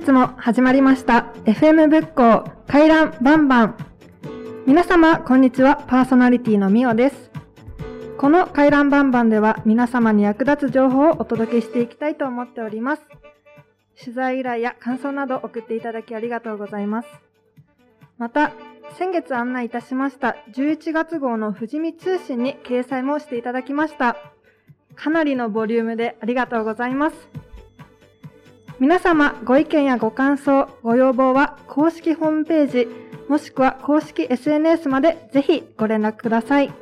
日も始まりました FM 仏教回覧バンバン。皆様こんにちは。パーソナリティのみおです。この回覧バンバンでは皆様に役立つ情報をお届けしていきたいと思っております。取材依頼や感想など送っていただきありがとうございます。また先月案内いたしました11月号の富士見通信に掲載もしていただきました。かなりのボリュームでありがとうございます。皆様ご意見やご感想、ご要望は公式ホームページ、もしくは公式 SNS までぜひご連絡ください。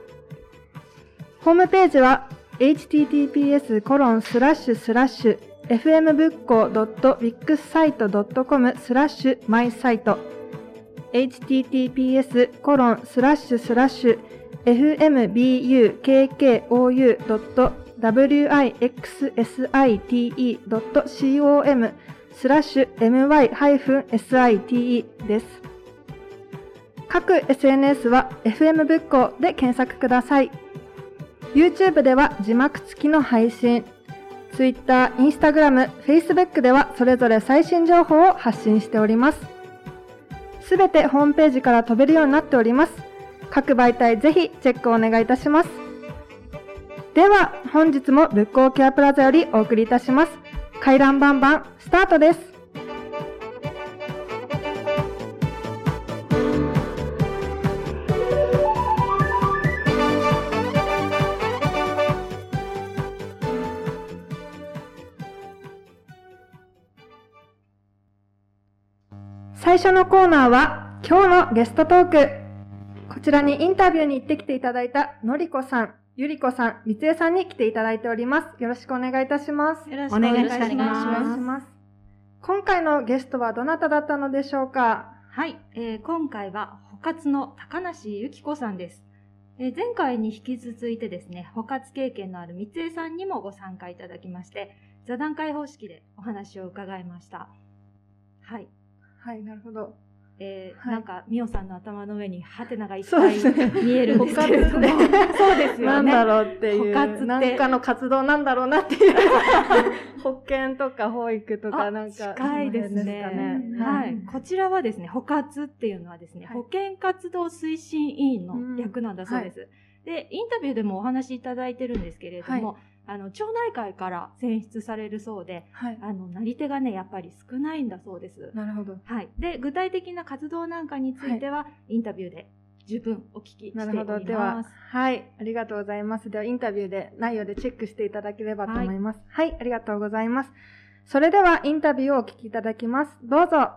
ホームページは https コロンスラッシュスラッシュ fmbookco.wixsite.com スラッシュマイサイト https コロンスラッシュスラッシュ fmbukkou.com wixsite.com スラッシュ my-site です。各 SNS は FM 仏教で検索ください。YouTube では字幕付きの配信。Twitter、Instagram、Facebook ではそれぞれ最新情報を発信しております。すべてホームページから飛べるようになっております。各媒体ぜひチェックをお願いいたします。では本日も仏光ケアプラザよりお送りいたします。回覧バンバンスタートです。最初のコーナーは今日のゲストトーク。こちらにインタビューに行ってきていただいたのりこさん。ゆりこさん、みつえさんに来ていただいております。よろしくお願いいたします。よろしくお願いします。今回のゲストはどなただったのでしょうか？はい、えー、今回は、補活の高梨ゆき子さんです。えー、前回に引き続いてですね、補活経験のある三江さんにもご参加いただきまして、座談会方式でお話を伺いました。はい。はい、なるほど。えー、はい、なんか美桜さんの頭の上にハテナがいっぱい見えるんですけれども、そうですよね。なんだろうっていう。なんかの活動なんだろうなっていう。保健とか保育とかなんか。近いですね。すねはい。こちらはですね、補活っていうのはですね、はい、保健活動推進委員の略なんだそうです。うんはい、で、インタビューでもお話しいただいてるんですけれども、はいあの、町内会から選出されるそうで、はい、あの、なり手がね、やっぱり少ないんだそうです。なるほど。はい。で、具体的な活動なんかについては、はい、インタビューで十分お聞きしております。なるほど。では、はい。ありがとうございます。では、インタビューで内容でチェックしていただければと思います。はい、はい、ありがとうございます。それでは、インタビューをお聞きいただきます。どうぞ。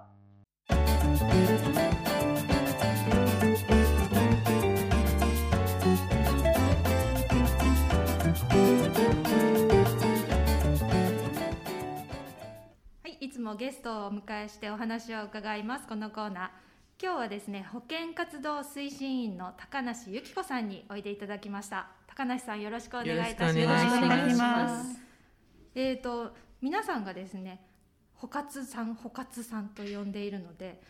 つもゲストをお迎えしてお話を伺います。このコーナー。今日はですね保健活動推進員の高梨由紀子さんにおいでいただきました。高梨さんよろしくお願いいたします。えっ、ー、と皆さんがですね補活さん補活さんと呼んでいるので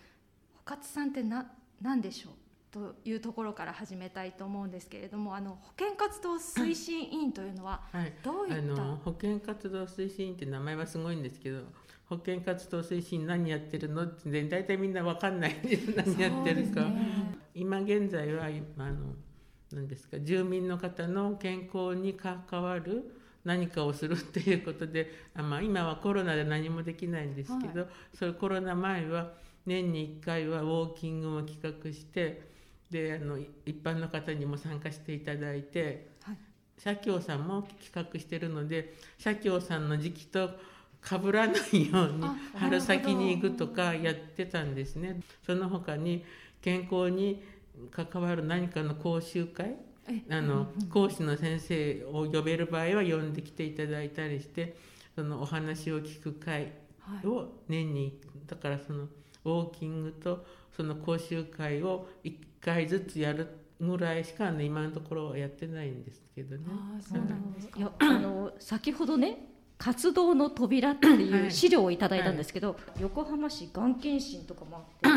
補活さんってな何でしょう？というところから始めたいと思うんですけれどもあの保健活動推進委員というのはどういった、はい、保健活動推進委員って名前はすごいんですけど保健活動推進何やってるのって大体みんな分かんないんです。何やってるか、ね、今現在はあの何ですか住民の方の健康に関わる何かをするっていうことであ、まあ、今はコロナで何もできないんですけど、はい、それコロナ前は年に1回はウォーキングも企画してであの一般の方にも参加していただいて、はい、社協さんも企画してるので社協さんの時期とかぶらないように春先に行くとかやってたんですね。その他に健康に関わる何かの講習会あの講師の先生を呼べる場合は呼んできていただいたりしてそのお話を聞く会を年にだからそのウォーキングとその講習会を1回ずつやるぐらいしか、ね、今のところはやってないんですけどね。あそうなんですか、あの先ほどね活動の扉っていう資料をいただいたんですけど、はい、横浜市がん検診とかもあって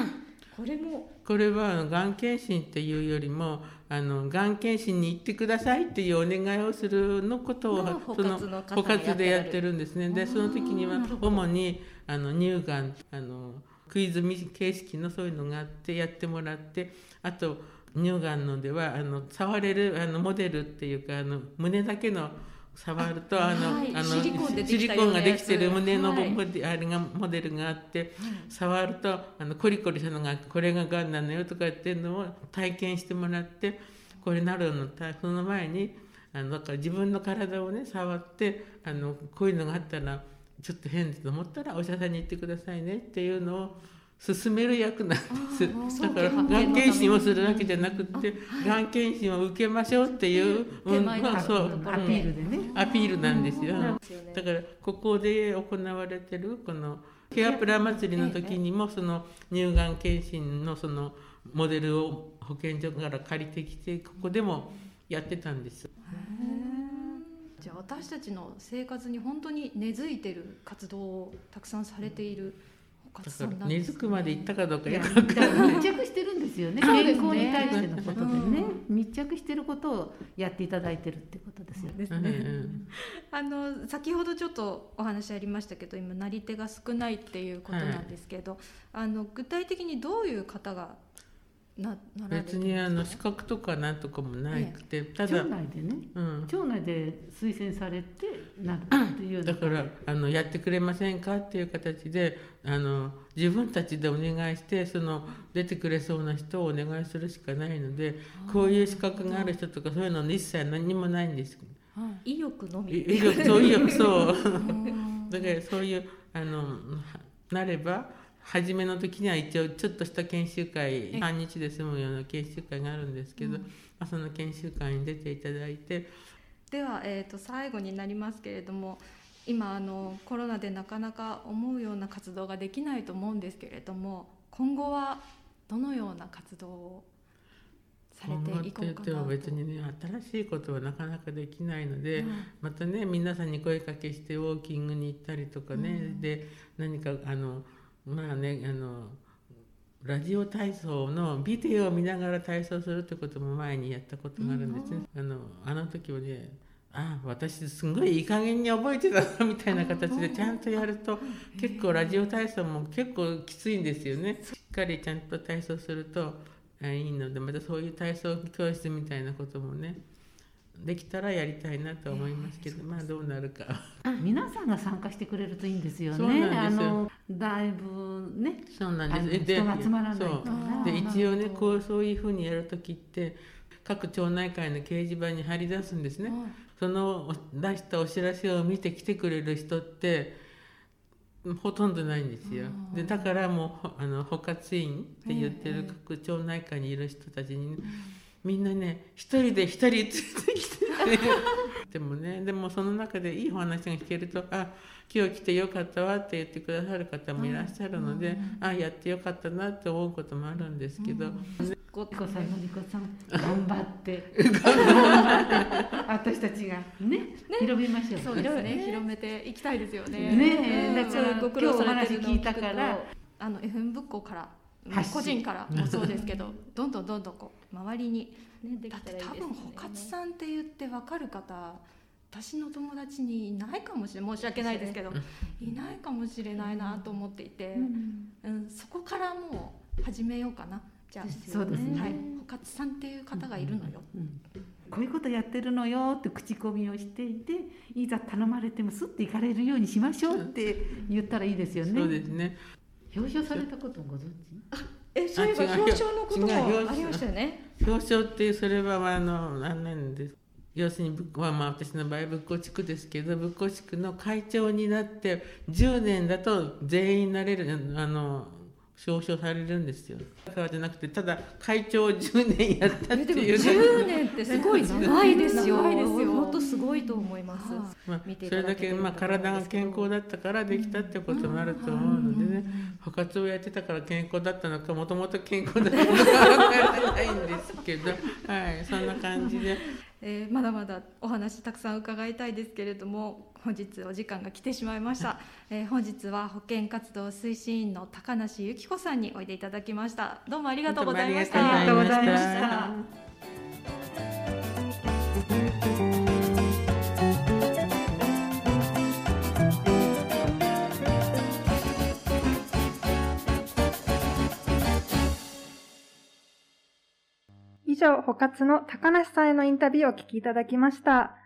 こ これもこれはがん検診っていうよりもあのがん検診に行ってくださいっていうお願いをするのことをその活の方補活でやっててるんですね。でその時には主にあの乳がんあのクイズ形式のそういうのがあってやってもらってあと乳がんのではあの触れるあのモデルっていうかあの胸だけの触るとあの、はいあのシリコンができてる胸のはい。モデあれがモデルがあって、触るとあのコリコリしたのがこれががんなのよとかっていうのを体験してもらってこれなるのたその前にあのだから自分の体をね触ってあのこういうのがあったらちょっと変だと思ったらお医者さんに行ってくださいねっていうのを勧める役なんです。だからがん検診をするわけじゃなくってがん。検診を受けましょうっていう、手前のまあそう、アピールでね。アピールなんですよ。だからここで行われてるこのケアプラ祭りの時にもその乳がん検診のそのモデルを保健所から借りてきてここでもやってたんです。じゃあ私たちの生活に本当に根付いてる活動をたくさんされている保だ活さからんなんですね。根付くまで行ったかどうかいやよくわかんない。密着してるんですよね。健康に対してのことでね。う、密着してることをやっていただいてるってことですよね。うんうんあの先ほどちょっとお話ありましたけど今なり手が少ないっていうことなんですけど、あの具体的にどういう方がなな別にあの資格とかなんとかもなくて、た町だ、内でね、うん、町内で推薦されてなるって。いうだからあのやってくれませんかっていう形であの自分たちでお願いしてその出てくれそうな人をお願いするしかないのでこういう資格がある人とかそういうの一切何もないんです。意欲のみ。いいよそういうそう。う ん だからそういうあのなれば初めの時には一応ちょっとした研修会半日で済むような研修会があるんですけど、まあ、その研修会に出ていただいて。では、えー、と最後になりますけれども今あのコロナでなかなか思うような活動ができないと思うんですけれども今後はどのような活動をされてていこうかなと。別にね新しいことはなかなかできないので、うん。またね皆さんに声かけしてウォーキングに行ったりとかね、うん。で何かあのまあねあのラジオ体操のビデオを見ながら体操するってことも前にやったことがあるんですね。あのあの時はねあ私すごいいい加減に覚えてたなみたいな形でちゃんとやると結構ラジオ体操も結構きついんですよね。しっかりちゃんと体操するとあいいのでまたそういう体操教室みたいなこともねできたらやりたいなと思いますけど、まあどうなるか皆さんが参加してくれるといいんですよね。あのだいぶね、そうなんです。人が集まらない。で一応ねこうそういうふうにやる時って各町内会の掲示板に貼り出すんですね。そのお出したお知らせを見て来てくれる人ってほとんどないんですよ。でだからもうほあの補活員って言ってる各町内会にいる人たちに、みんなね一人で一人連れてきて。ね でもねでもその中でいいお話が聞けるとあ今日来てよかったわって言ってくださる方もいらっしゃるので、あやってよかったなって思うこともあるんですけど、こリコさん、のりこさん、頑張って、頑張って、私たちがね、広めましょう。そうですね。広めていきたいですよね。ねだか今日お話聞いたから。あの FM ブックから個人からもそうですけど どんどんどんどんこう周りにねできだったてらいいですね。多分保活さんって言って分かる方私の友達にいないかもしれない申し訳ないですけどいないかもしれないなと思っていて、うん。そこからもう始めようかな。じゃあそうですね。はい、保活さんっていう方がいるのよ、うん。こういうことやってるのよって口コミをしていていざ頼まれてもすって行かれるようにしましょうって言ったらいいですよね。そうですね表彰されたことご存知？えそういえば表彰のこともありましたよね。表彰っていうそれはあの何なんです？要するにぶまあまあ私の場合仏光地区ですけど仏光地区の会長になって10年だと全員なれるあの表彰されるんですよ。だからじゃなくてただ会長を10年やったってでもいう10年ってすごい長いですよ。長いですよ。本当すごいと思います、はまあ見ていそれだけまあ体が健康だったからできたってこともあると思うのでね。補活をやってたから健康だったのかもともと健康だったのかわからないんですけど。はいそんな感じでえーまだまだお話たくさん伺いたいですけれども本日お時間が来てしまいました、えー本日は保健活動推進員の高梨由紀子さんにおいでいただきました。どうもありがとうございました。ありがとうございましたた。以上、補活の高梨さんへのインタビューをお聞きいただきました。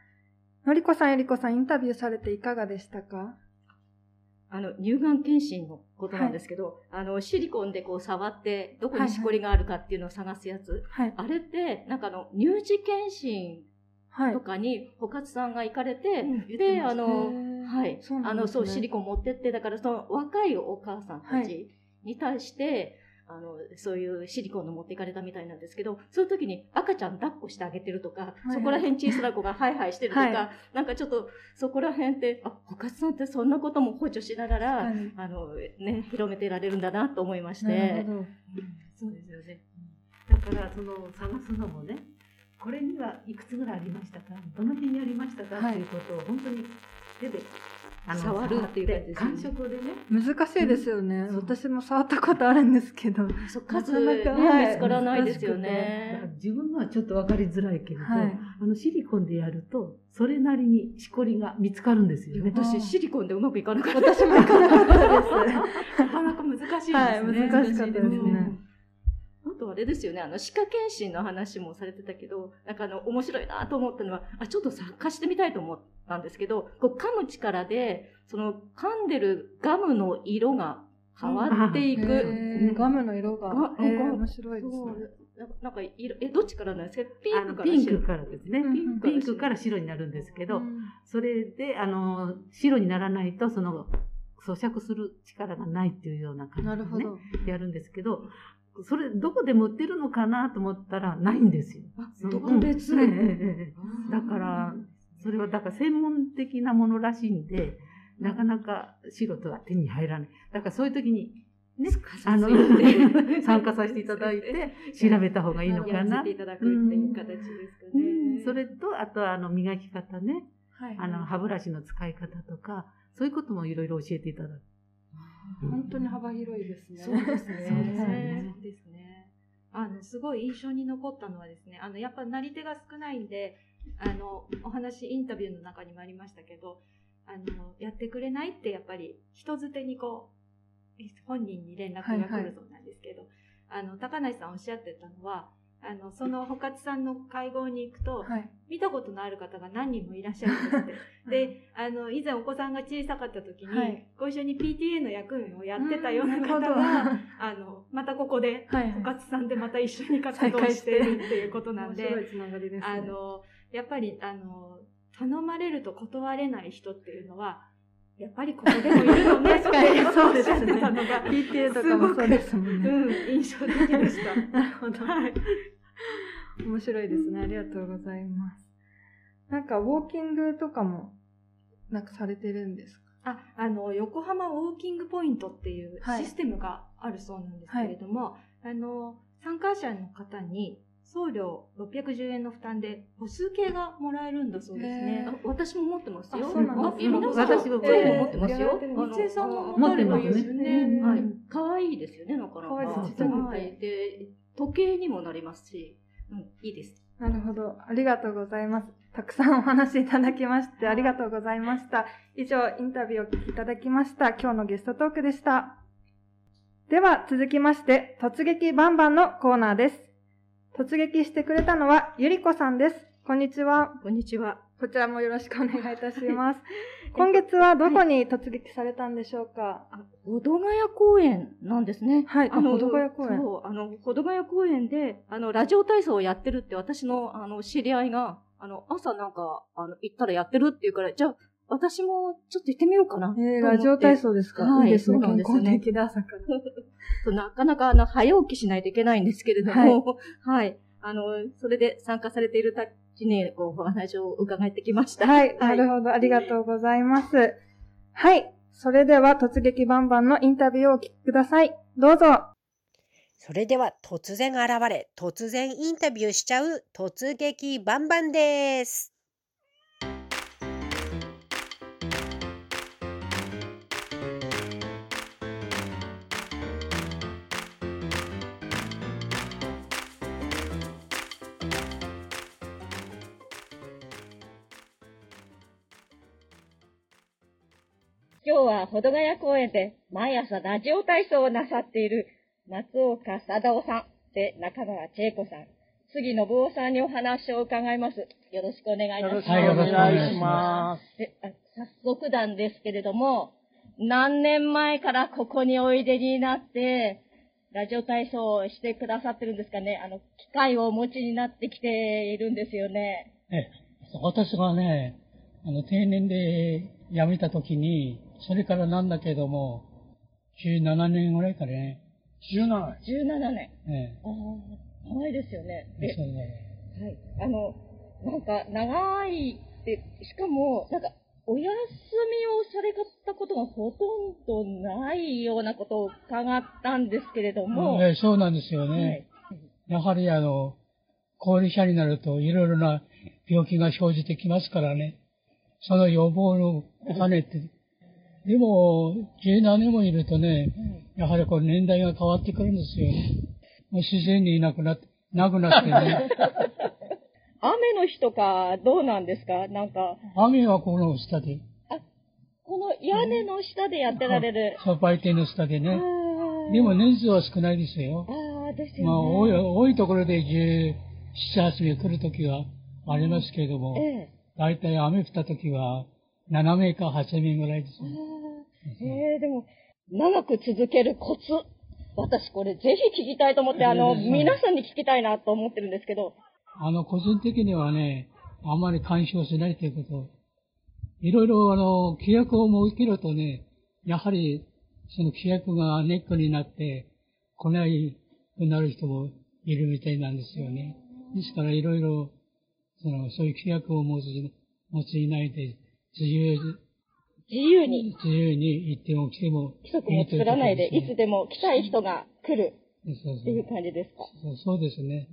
のりこさん、ゆりこさん、インタビューされていかがでしたか？あの、乳がん検診のことなんですけど、あの、シリコンでこう触って、どこにしこりがあるかっていうのを探すやつ。はい。あれって、なんかあの、乳児検診はいと。かに、保活さんが行かれて、うんで、あの、はい。ねあの、そう、シリコン持ってって、だからその若いお母さんたはちに対して、あの、そういうシリコンの持っていかれたみたいなんですけど、そういう時に赤ちゃん抱っこしてあげてるとか、いそこら辺小さな子が ハイハイしてるとか、はなんかちょっとそこら辺って、あ、保活さんってそんなことも補助しながら、あの、ね、広めてられるんだなと思いまして。なるほど。うん。そうですよね。だからその探すのもねこれにはいくつぐらいありましたか？どの辺にありましたか、はい。っていうことを本当に手であの触るっていう感じですね感触でね難しいですよね。そう私も触ったことあるんですけど。そうな数かなかね、はい見つからないですよね。自分のはちょっと分かりづらいけれど、はいあのシリコンでやるとそれなりにしこりが見つかるんですよね。私、シリコンでうまくいかなかった。私も行かなかったです。なかなか難しいですね、はい難しかったですねうんあとあれですよね、あの、歯科検診の話もされてたけど、なんかあの、面白いなと思ったのは、あ、ちょっと参加してみたいと思ったんですけど、こう噛む力で、その噛んでるガムの色が変わっていへく。ーガムの色がが。へーが面白いですね。ななんか色、え、どっちからなんですか？ピあンクのピンクからですね、うんピンクから白になるんですけど、うんそれであの白にならないとその咀嚼する力がないっていうような感じで、ね、なるほど。やるんですけどそれどこでも売ってるのかなと思ったらないんですよ。特別？うんだからそれはだから専門的なものらしいんでなかなか素人は手に入らない。だからそういう時にね、あの参加させていただいて調べた方がいいのかなて。いただくっていう形ですかうね。んそれとあとはあの磨き方ね。はいあの、歯ブラシの使い方とか、そういうこともいろいろ教えていただく。本当に幅広いですね。そうですね。そうですねそうですね。あの、すごい印象に残ったのはですね、あの、やっぱなり手が少ないんで、あの、お話、インタビューの中にもありましたけど、あの、やってくれないってやっぱり人づてにこう、本人に連絡が来るそうなんですけど、あの、高梨さんおっしゃってたのは、あの、その保活さんの会合に行くと、はい。見たことのある方が何人もいらっしゃるんですって。で、あの、以前お子さんが小さかった時に、はいご一緒に PTA の役員をやってたような方が、あの、またここで、はい。保活さんでまた一緒に活動しているっていうことなんで。あの、やっぱり、あの、頼まれると断れない人っていうのは、やっぱりここでもいるのね、確かにそうですね PTA とかもそうですもんね。うん、印象的でした。なるほど。はい。面白いですね。ありがとうございます。なんか、ウォーキングとかも、なんかされてるんですか？あ、あの、横浜ウォーキングポイントっていうはいシステムがあるそうなんですけれども、あの、参加者の方に送料610円の負担で歩数計がもらえるんだそうですね私も持ってますよ。あそうなんですねあ皆さん私も全部持ってますよ。えーあの日江さんも持持ってますよね。はい。可愛いですよね、なかなか。可愛いで時計にもなりますし、うん、いいです。なるほど。ありがとうございます。たくさんお話いただきましてありがとうございました。以上、インタビューをお聞きいただきました。今日のゲストトークでした。では、続きまして、突撃バンバンのコーナーです。突撃してくれたのは、ゆりこさんです。こんにちは。こんにちは。こちらもよろしくお願いいたします。今月はどこに突撃されたんでしょうか？あ、保土ヶ谷公園なんですね。はいあ保土ヶ谷公園そう、あの、保土ヶ谷公園で、あの、ラジオ体操をやってるって私の、あの、知り合いが、あの、朝なんか、あの、行ったらやってるっていうから、じゃあ、私もちょっと行ってみようかな。えー、ラジオ体操ですか、はいいいですね。そうなん健康ですよね的で朝から。そうなかなか、あの、早起きしないといけないんですけれども、はい。あの、それで参加されているたちに、こう、お話を伺ってきました。はい、なるほど。ありがとうございます。はい。それでは突撃バンバンのインタビューをお聞きください。どうぞ。それでは突然現れ、突然インタビューしちゃう突撃バンバンです。今日は保土ヶ谷公園で毎朝ラジオ体操をなさっている松岡貞夫さんで中川千恵子さん、杉信夫さんにお話を伺います。よろしくお願いいたします。はい、よろしくお願いします。であ早速なんですけれども、何年前からここにおいでになって、ラジオ体操をしてくださってるんですかねあの、機会をお持ちになってきているんですよね。え私がね、あの、定年で辞めた時に、それからなんだけども、17年ぐらいからね。17 17年。えああ、長いですよね。え。でそうだはい。あの、なんか、長いって、しかも、なんか、お休みをされたことがほとんどないようなことを伺ったんですけれども、ええそうなんですよはいね。やはりあの、高齢者になるといろいろな病気が生じてきますからね。その予防の兼ねて。でも、十何年もいるとね、やはりこう年代が変わってくるんですよね。もう自然にいなくなって、なくなってね。雨の日とかどうなんですか？なんか、雨はこの下で、この屋根の下でやってられる。そう、売店の下であね。ーでも年数は少ないですよ。ああ、ですよね。まあ、多い、多いところで17、8名来るときはありますけれども、ええ。だいたい雨降ったときは7名か8名ぐらいですね。ええでも、長く続けるコツ。私これぜひ聞きたいと思って、あの、ええ皆さんに聞きたいなと思ってるんですけど。あの、個人的にはね、あまり干渉しないということ。いろいろ、あの、規約を設けるとね、やはり、その規約がネックになって、来ないくなる人もいるみたいなんですよね。ですから、いろいろ、その、そういう規約を持つ、持ついないで、自由、自由に。自由に行っても来ても規則も作らないで、いつでも来たい人が来る。っていう感じですか？そうですね。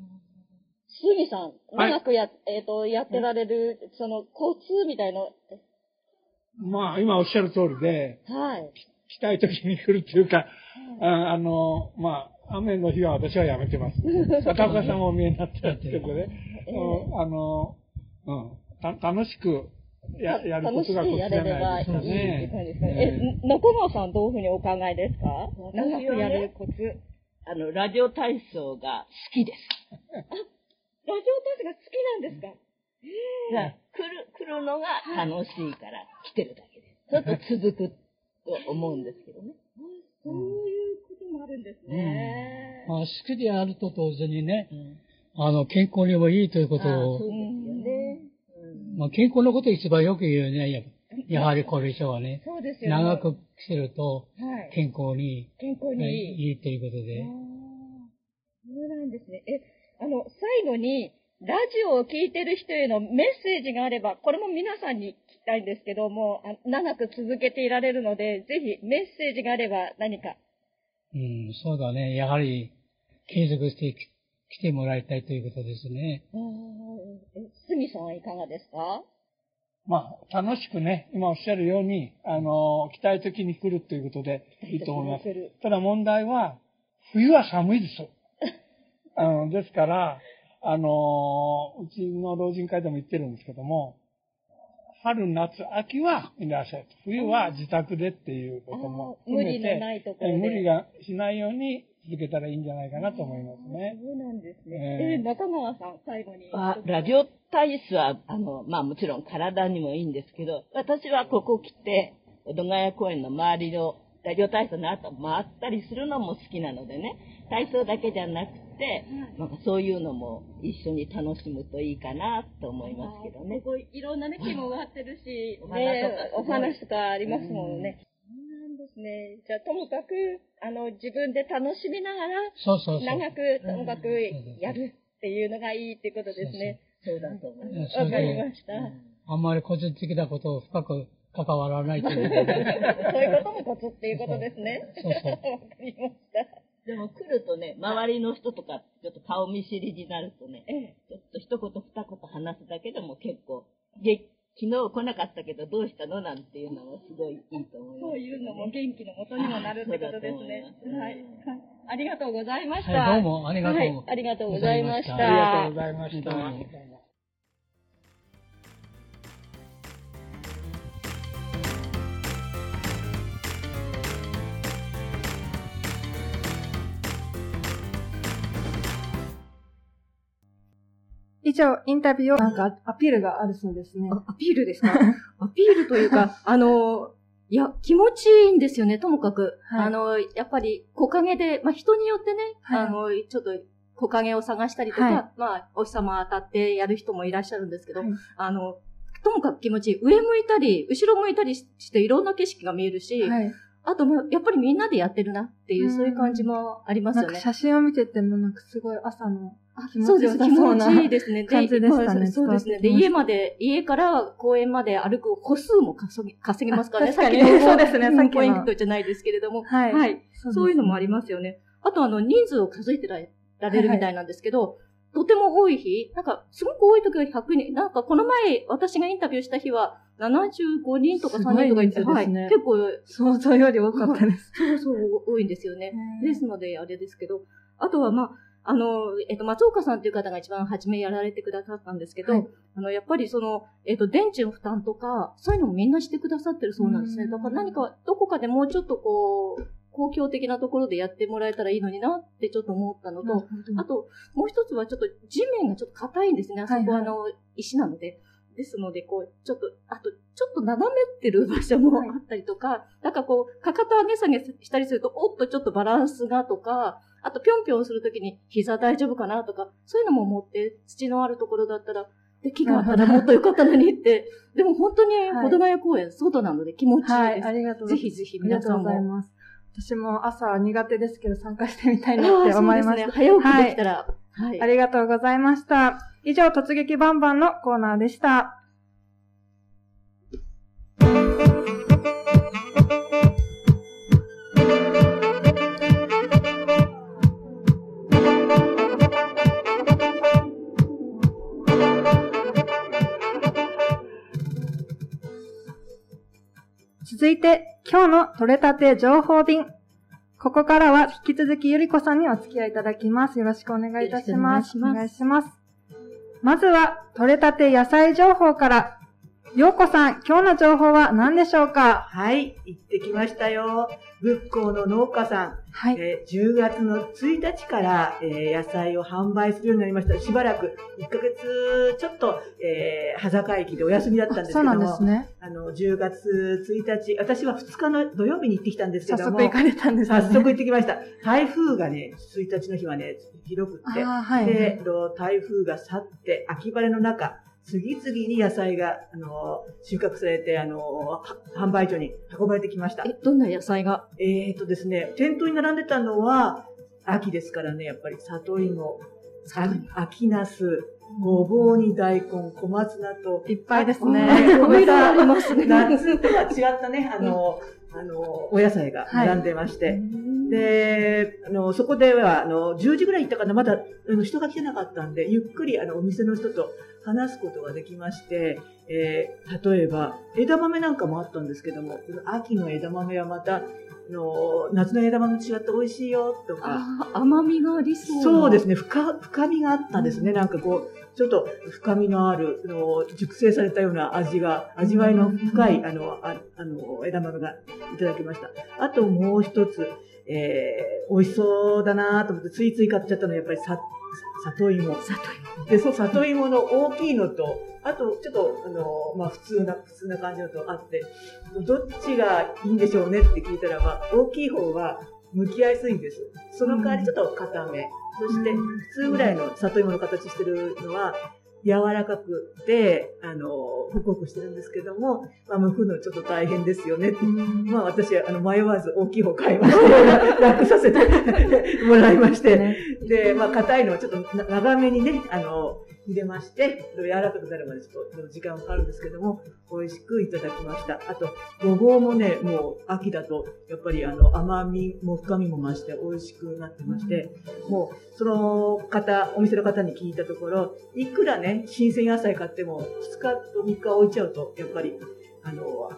杉さん、はい。長くや、えっ、と、やってられる、その、交通みたいの、まあ、今おっしゃる通りで、はい。来たい時に来るっていうか、ああの、まあ、雨の日は私はやめてます。片岡さんもお見えになってるってことで、うんあの、うん、た楽しくややることが楽しくやれればいいっていう感じですかね。え、中川さんどういうふうにお考えですか？長くやるコツ。あの、ラジオ体操が好きです。ラジオ体操が好きなんですか？だから来る、来るのが楽しいから来てるだけです。ちょっと続くと思うんですけどね。そういうこともあるんですね。まあ、好きであると同時にね、あの、健康にもいいということを、そうですよね。まあ、健康のこと一番よく言うよね、ややはり高齢者はね。そうですよね。長くしてるとはい。健康に健康にいい。いいということで。そうなんですね。え、あの、最後に、ラジオを聞いてる人へのメッセージがあれば、これも皆さんに聞きたいんですけども、あ長く続けていられるので、ぜひメッセージがあれば何か。うん、そうだね。やはり継続してき来てもらいたいということですね。え、杉さんはいかがですか？まあ、楽しくね、今おっしゃるように、あの、来たい時に来るということでいいと思います。ただ問題は、冬は寒いです。あの、ですから、あの、うちの老人会でも言ってるんですけども、春、夏、秋はいらっしゃると。冬は自宅でっていうこともあー無理のないところでえ無理がしないように続けたらいいんじゃないかなと思いますね。そうなんですね。えええ、中川さん、最後に。あラジオ体操は、あの、まあもちろん体にもいいんですけど、私はここ来て、小戸ヶ谷公園の周りのラジオ体操の後回ったりするのも好きなのでね、体操だけじゃなくて、なんかそういうのも一緒に楽しむといいかなと思いますけどね。ここいろんなね、木も植わってるし、お花とかね、お話とかありますもんね。そうなんですね。じゃあ、ともかく、あの、自分で楽しみながら、そうそうそう。長く、ともかくやるっていうのがいいっていうことですね。そうだと思います。わかりました。あんまり個人的なことを深く関わらないということで。そういうこともコツっていうことですね。そうそうわかりました。でも来るとね、周りの人とか、ちょっと顔見知りになるとね、ちょっと一言二言話すだけでも結構、で昨日来なかったけどどうしたの？なんていうのもすごいいいと思います、そういうのも元気のもとにもなるってことですね。はい。はいありがとうございました。はいどうもありがとうはいありがとうございました。ありがとうございました以上、インタビューを、なんかアピールがあるそうですね。アピールですか？アピールというか、あの、いや、気持ちいいんですよね、ともかく。はいあの、やっぱり木陰で、まあ人によってね、はいあの、ちょっと木陰を探したりとか、はいまあ、お日様当たってやる人もいらっしゃるんですけど、はいあの、ともかく気持ちいい。上向いたり、後ろ向いたりしていろんな景色が見えるし、はい。あと、まあやっぱりみんなでやってるなっていう、うんそういう感じもありますよね。写真を見てても、なんかすごい朝のあ気持そうです。ちよさ気持そうなちいいですね。感じでしたねまあそうですね。で、家まで、家から公園まで歩く歩数も稼ぎ稼げますからね。さっきの そうですねんさっポイントじゃないですけれども。はいそういうのもありますよね。あと、あの、人数を数えてられるみたいなんですけど、とても多い日、なんか、すごく多い時は100人、なんかこの前、私がインタビューした日は、75人とか3人とかいて、すごい人数はい。ですね結構、想像より多かったです。そうそう、多いんですよね。ですので、あれですけど、あとは、まあ、あの、えっと、松岡さんという方が一番初めやられてくださったんですけど、はいあの、やっぱりその、えっと、電池の負担とか、そういうのもみんなしてくださってるそうなんですね。だから何か、どこかでもうちょっとこう、公共的なところでやってもらえたらいいのになってちょっと思ったのと、あと、もう一つはちょっと地面がちょっと硬いんですね。あそこはあの、石なので。ですので、こう、ちょっと、あと、ちょっと斜めってる場所もあったりとか、なんかこう、かかと上げ下げしたりすると、おっとちょっとバランスがとか、あとぴょんぴょんするときに膝大丈夫かなとか、そういうのも思って、土のあるところだったら、で、木があったらもっとよかったのにって。でも本当に、保土ヶ谷公園、外なので気持ちいいです。はい、ありがとうぜひぜひありがとうんご皆さも。ざいます。私も朝苦手ですけど参加してみたいなって思いました。ね早起きできたらはいありがとうございました。以上、突撃バンバンのコーナーでした。続いて、今日の取れたて情報便。ここからは引き続きゆりこさんにお付き合いいただきます。よろしくお願いいたします。よろしくお願いしますお願いします。まずは、取れたて野菜情報から。ようこさん、今日の情報は何でしょうか？はい、行ってきましたよ。仏光の農家さん。はい。えー10月の1日から、えー野菜を販売するようになりました。しばらく1ヶ月ちょっと、えー、羽坂駅でお休みだったんですけども。そうなんですね。あの、10月1日、私は2日の土曜日に行ってきたんですけども。早速行かれたんですね早速行ってきました。台風がね、1日の日はね、ひどくって。はいで、台風が去って、秋晴れの中、次々に野菜が、あの、収穫されて、あの、は販売所に運ばれてきました。え、どんな野菜が？えーとですね、店頭に並んでたのは、秋ですからね、やっぱり里芋、あ秋ナス、ごぼうに大根、小松菜と。いっぱいですねいろいろありまますすね。夏とは違ったね、あの、あの、お野菜が並んでまして。で、あの、そこでは、あの、10時ぐらい行ったかな、まだ、あの、人が来てなかったんで、ゆっくり、あの、お店の人と話すことができまして、えー例えば、枝豆なんかもあったんですけども、この秋の枝豆はまた、あの、夏の枝豆と違って美味しいよ、とか。あ甘みがありそうな。そうですね、深、深みがあったんですね。なんかこう、ちょっと深みのある、あの、熟成されたような味が、味わいの深い、あの、ああの、枝豆がいただきました。あともう一つ、えー、美味しそうだなと思って、ついつい買っちゃったのはやっぱりさ、里芋。里芋。で、その里芋の大きいのと、あと、ちょっと、あの、まあ、普通な、普通な感じのとあって、どっちがいいんでしょうねって聞いたらば、大きい方は、剥きやすいんです。その代わりちょっと固め。そして、普通ぐらいの里芋の形してるのは、柔らかくて、あの、ホクホクしてるんですけども、まあ、剥くのちょっと大変ですよね。って。まあ、私は、あの、迷わず大きい方買いまして、楽させてもらいまして、で、まあ、硬いのはちょっとな長めにね、あの、茹でまして、柔らかくなるまでちょっと時間かかるんですけども、美味しくいただきました。あと、ごぼうもね、もう秋だと、やっぱりあの、甘みも深みも増して美味しくなってまして、もう、その方、お店の方に聞いたところ、いくらね、新鮮野菜買っても、2日と3日置いちゃうと、やっぱり、あの、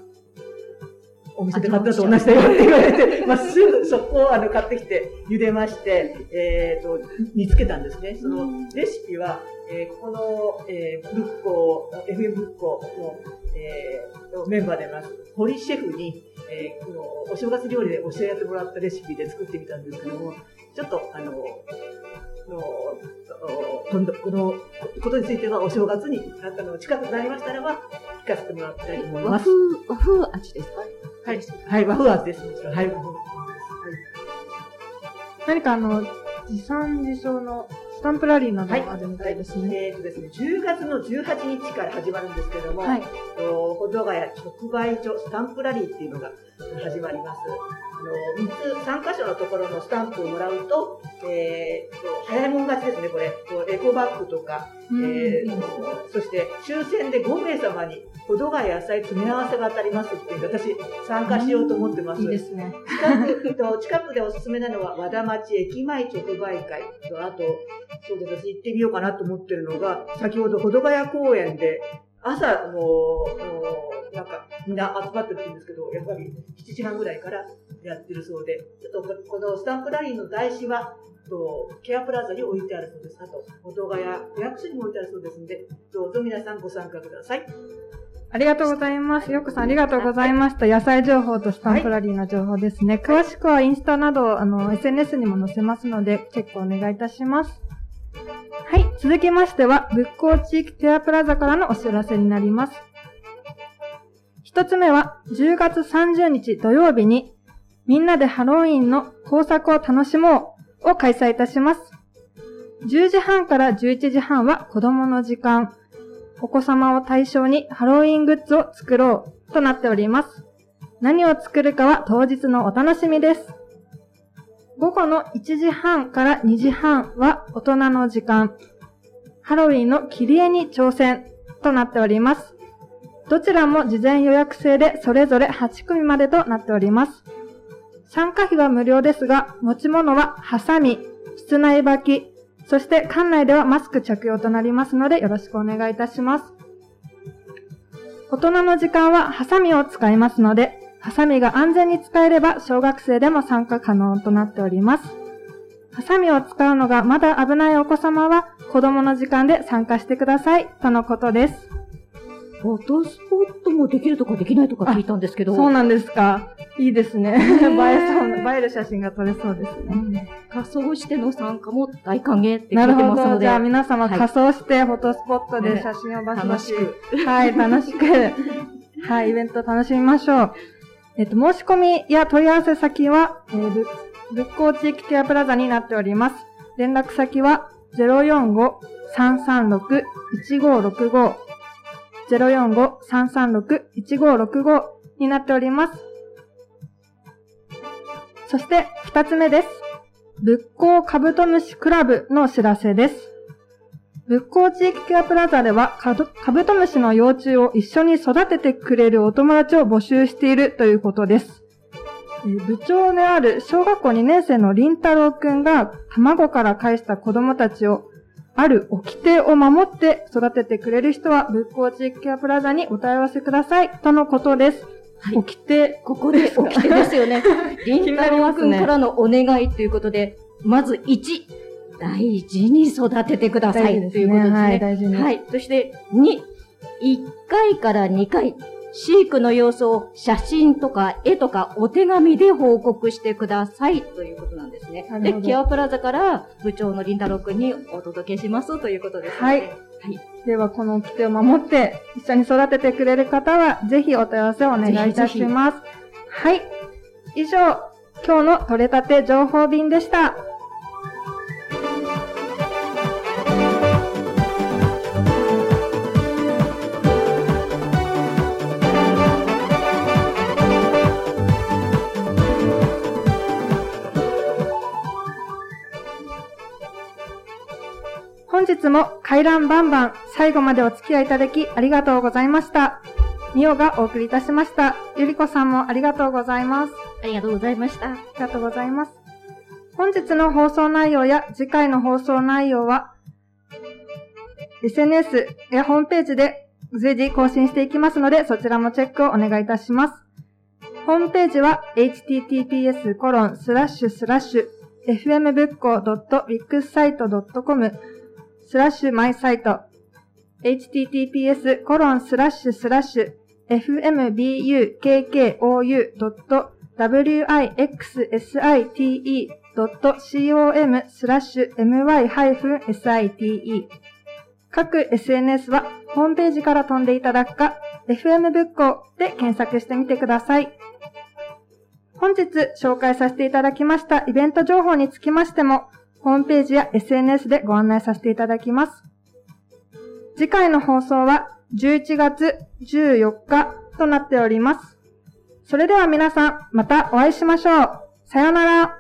お店で買ったと同じだよって言われて、まあ、すぐそこをあの買ってきて茹でまして、えっ、と、煮つけたんですね。そのレシピは、えーここの、えー、ブッコ、FM ブッコの、えーメンバーであります、堀シェフに、えーこのお正月料理で教えてもらったレシピで作ってみたんですけども、ちょっと、あの、の今度このことについてはお正月にあの近くなりましたらば聞かせてもらいたいと思います。和風、和風味ですか？はい、はい、和風味です。はい、和風何かあの、持参自称のスタンプラリーなどがあるみたいですね。えーとですね、10月の18日から始まるんですけども、はいと保土ヶ谷直売所スタンプラリーっていうのが始まります。あの、3つ、3箇所のところのスタンプをもらうと、えーと、早いもん勝ちですね、これ。エコバッグとか、えーとそして抽選で5名様に保土ヶ谷野菜詰め合わせが当たりますっていう私参加しようと思ってます。いいですね。近くと近くでおすすめなのは和田町駅前直売会とあとそうです私行ってみようかなと思ってるのが先ほど保土ヶ谷公園で朝もうなんかみんな集まってるんですけどやっぱり7時半ぐらいからやってるそうでちょっとここのスタンプラリーの台紙はとケアプラザに置いてあるそうですあと保土ヶ谷区役所にも置いてあるそうですのでどうぞ皆さんご参加ください。ありがとうございます。よくさんありがとうございました。野菜情報とスタンプラリーの情報ですね。詳しくはインスタなど、あの、SNS にも載せますので、チェックお願いいたします。はい。続きましては、仏光地域ケアプラザからのお知らせになります。一つ目は、10月30日土曜日に、みんなでハロウィンの工作を楽しもうを開催いたします。10時半から11時半は子供の時間。お子様を対象にハロウィングッズを作ろうとなっております。何を作るかは当日のお楽しみです。午後の1時半から2時半は大人の時間。ハロウィンの切り絵に挑戦となっております。どちらも事前予約制でそれぞれ8組までとなっております。参加費は無料ですが、持ち物はハサミ、室内履き、そして館内ではマスク着用となりますのでよろしくお願いいたします。大人の時間はハサミを使いますので、ハサミが安全に使えれば小学生でも参加可能となっております。ハサミを使うのがまだ危ないお子様は子供の時間で参加してくださいとのことです。フォトスポットもできるとかできないとか聞いたんですけど。そうなんですか。いいですね。映えそうな、映える写真が撮れそうですね。仮装しての参加も大歓迎って聞ない。てますので。じゃあ皆様はい仮装してフォトスポットでね写真をバシバシ、楽しくはい、楽しく、はい、イベント楽しみましょう。えっと、申し込みや問い合わせ先は、えー、ぶ仏光地域ケアプラザになっております。連絡先は045-336-1565 045-336-1565になっております。そして、二つ目です。仏光カブトムシクラブのお知らせです。仏光地域ケアプラザではカブトムシの幼虫を一緒に育ててくれるお友達を募集しているということです。部長である小学校2年生の林太郎くんが卵から返した子供たちをある掟を守って育ててくれる人は仏光地域ケアプラザにお問い合わせくださいとのことです。掟、ここで掟ですよね。林太郎くんからのお願いということで、まず1、大事に育ててくださいねということですね。はい大事にはい。そして2、1回から2回、飼育の様子を写真とか絵とかお手紙で報告してくださいということなんですねでケアプラザから部長の林太郎くんにお届けしますということですので。はい。では、この掟を守って、一緒に育ててくれる方は、ぜひお問い合わせをお願いいたします。はい。以上、今日の取れたて情報便でした。日も回覧バンバン最後までお付き合いいただきありがとうございました。ミオがお送りいたしました。ゆりこさんもありがとうございます。ありがとうございました。ありがとうございます。本日の放送内容や次回の放送内容は、SNS やホームページで随時更新していきますので、そちらもチェックをお願いいたします。ホームページは https コロンスラッシュマイサイト https コロンスラッシュスラッシュ fmbukkou.wixsite.com スラッシュ my-site 各 SNS はホームページから飛んでいただくか FM ブックで検索してみてください。本日紹介させていただきましたイベント情報につきましても、ホームページや SNS でご案内させていただきます。次回の放送は11月14日となっております。それでは皆さん、またお会いしましょう。さようなら。